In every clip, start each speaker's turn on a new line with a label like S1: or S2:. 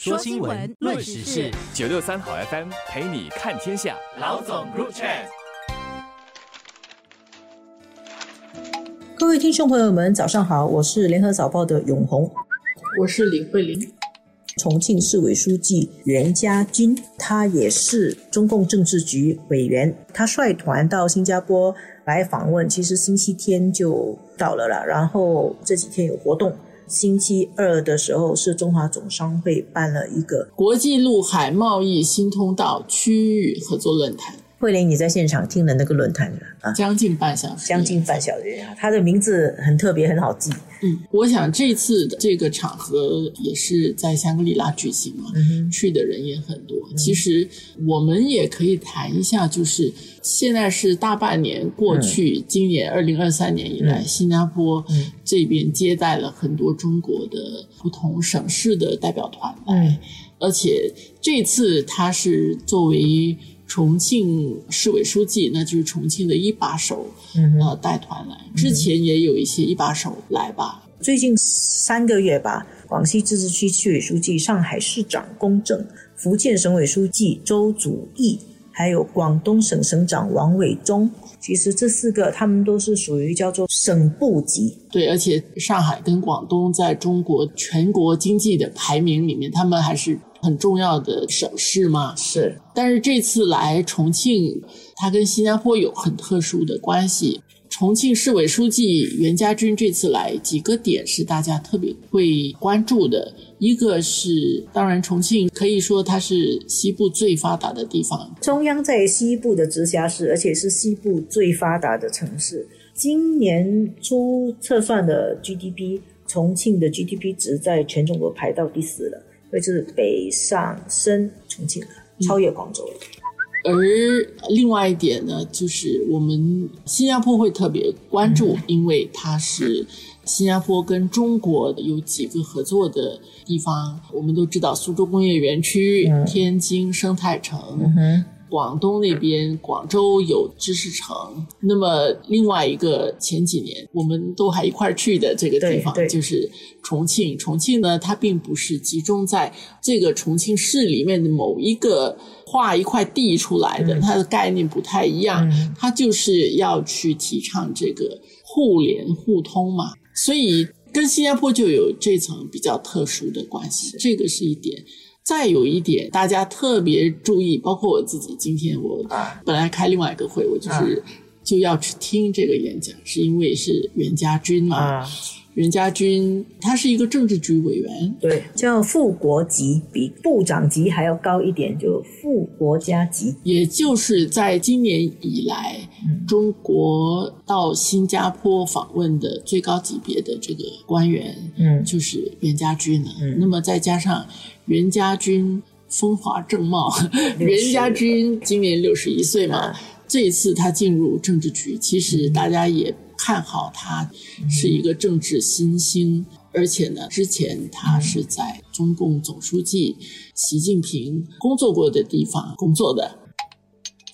S1: 说新闻，论时事，
S2: 九六三好 FM 陪你看天下。
S1: 老总入场。
S3: 各位听众朋友们，早上好，我是联合早报的永红，
S4: 我是李慧玲。
S3: 重庆市委书记袁家军，他也是中共政治局委员，他率团到新加坡来访问，其实星期天就到了了，然后这几天有活动。星期二的时候，是中华总商会办了一个
S4: 国际陆海贸易新通道区域合作论坛。
S3: 慧玲，你在现场听了那个论坛
S4: 啊？将近半小时，
S3: 将近半小时啊！他的名字很特别，很好记。
S4: 嗯，我想这次这个场合也是在香格里拉举行嘛，去的人也很多。其实我们也可以谈一下，就是现在是大半年过去，今年二零二三年以来，新加坡这边接待了很多中国的不同省市的代表团来，而且这次他是作为。重庆市委书记，那就是重庆的一把手，呃，带团来。之前也有一些一把手来吧。
S3: 最近三个月吧，广西自治区区委书记、上海市长龚正，福建省委书记周祖义，还有广东省省长王伟忠，其实这四个他们都是属于叫做省部级。
S4: 对，而且上海跟广东在中国全国经济的排名里面，他们还是。很重要的省市嘛，
S3: 是。
S4: 但是这次来重庆，它跟新加坡有很特殊的关系。重庆市委书记袁家军这次来，几个点是大家特别会关注的。一个是，当然重庆可以说它是西部最发达的地方，
S3: 中央在西部的直辖市，而且是西部最发达的城市。今年初测算的 GDP，重庆的 GDP 值在全中国排到第四了。所以就是北上深重庆了，超越广州了。
S4: 而另外一点呢，就是我们新加坡会特别关注，因为它是新加坡跟中国有几个合作的地方。我们都知道苏州工业园区、天津生态城。广东那边，广州有知识城。那么另外一个前几年我们都还一块儿去的这个地方，就是重庆。重庆呢，它并不是集中在这个重庆市里面的某一个划一块地出来的，它的概念不太一样。它就是要去提倡这个互联互通嘛，所以跟新加坡就有这层比较特殊的关系。这个是一点。再有一点，大家特别注意，包括我自己。今天我本来开另外一个会，我就是就要去听这个演讲，是因为是袁家军嘛。袁家军他是一个政治局委员，
S3: 对，叫副国级，比部长级还要高一点，就副国家级。
S4: 也就是在今年以来，中国到新加坡访问的最高级别的这个官员，嗯，就是袁家军了。嗯那么再加上。袁家军风华正茂，袁家军今年六十一岁嘛，这一次他进入政治局，其实大家也看好他是一个政治新星，而且呢，之前他是在中共总书记习近平工作过的地方工作的。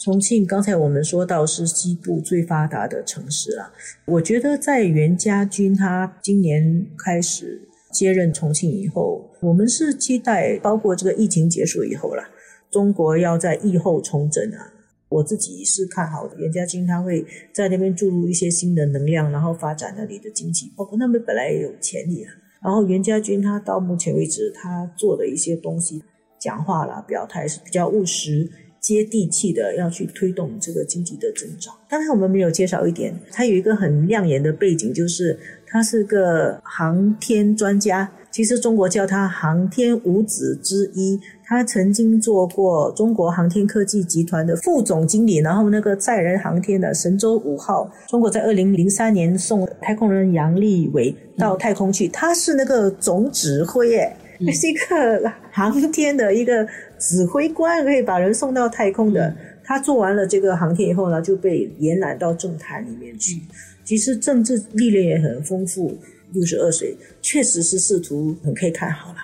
S3: 重庆刚才我们说到是西部最发达的城市了，我觉得在袁家军他今年开始。接任重庆以后，我们是期待，包括这个疫情结束以后了，中国要在疫后重整啊。我自己是看好的，袁家军他会在那边注入一些新的能量，然后发展那里的经济，包括那边本来也有潜力啊。然后袁家军他到目前为止他做的一些东西，讲话啦、表态是比较务实、接地气的，要去推动这个经济的增长。刚才我们没有介绍一点，他有一个很亮眼的背景，就是。他是个航天专家，其实中国叫他航天五子之一。他曾经做过中国航天科技集团的副总经理，然后那个载人航天的神舟五号，中国在二零零三年送太空人杨利伟到太空去，他是那个总指挥，哎，是一个航天的一个指挥官，可以把人送到太空的。他做完了这个航天以后呢，就被延揽到政坛里面去。其实政治历练也很丰富，六十二岁确实是仕途很可以看好了。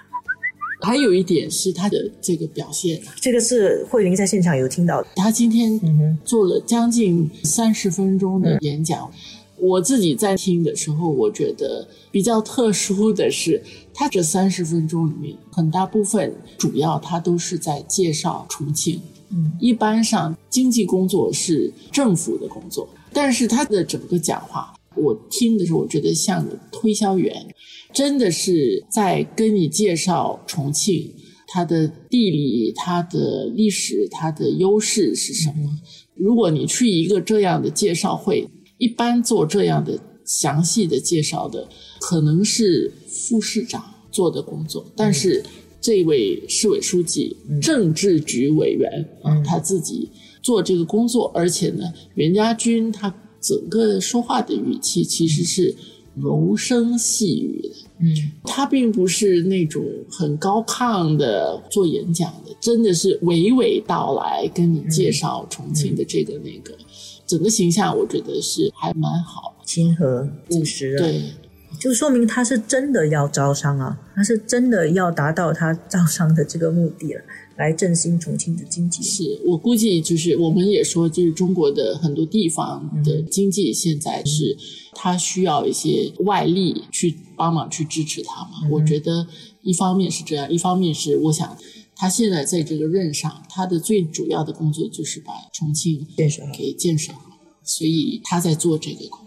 S4: 还有一点是他的这个表现，
S3: 这个是慧玲在现场有听到的。
S4: 他今天做了将近三十分钟的演讲，我自己在听的时候，我觉得比较特殊的是，他这三十分钟里面很大部分主要他都是在介绍重庆。
S3: 嗯，
S4: 一般上经济工作是政府的工作，但是他的整个讲话，我听的时候，我觉得像推销员，真的是在跟你介绍重庆它的地理、它的历史、它的优势是什么。如果你去一个这样的介绍会，一般做这样的详细的介绍的，可能是副市长做的工作，但是。这位市委书记、政治局委员啊，他自己做这个工作，而且呢，袁家军他整个说话的语气其实是柔声细语的，
S3: 嗯，
S4: 他并不是那种很高亢的做演讲的，真的是娓娓道来跟你介绍重庆的这个那个，整个形象我觉得是还蛮好，
S3: 亲和务实，
S4: 对。
S3: 就说明他是真的要招商啊，他是真的要达到他招商的这个目的了，来振兴重庆的经济。
S4: 是我估计，就是我们也说，就是中国的很多地方的经济现在是，他需要一些外力去帮忙去支持他嘛。我觉得一方面是这样，一方面是我想他现在在这个任上，他的最主要的工作就是把重庆
S3: 建设
S4: 给建设好，所以他在做这个工。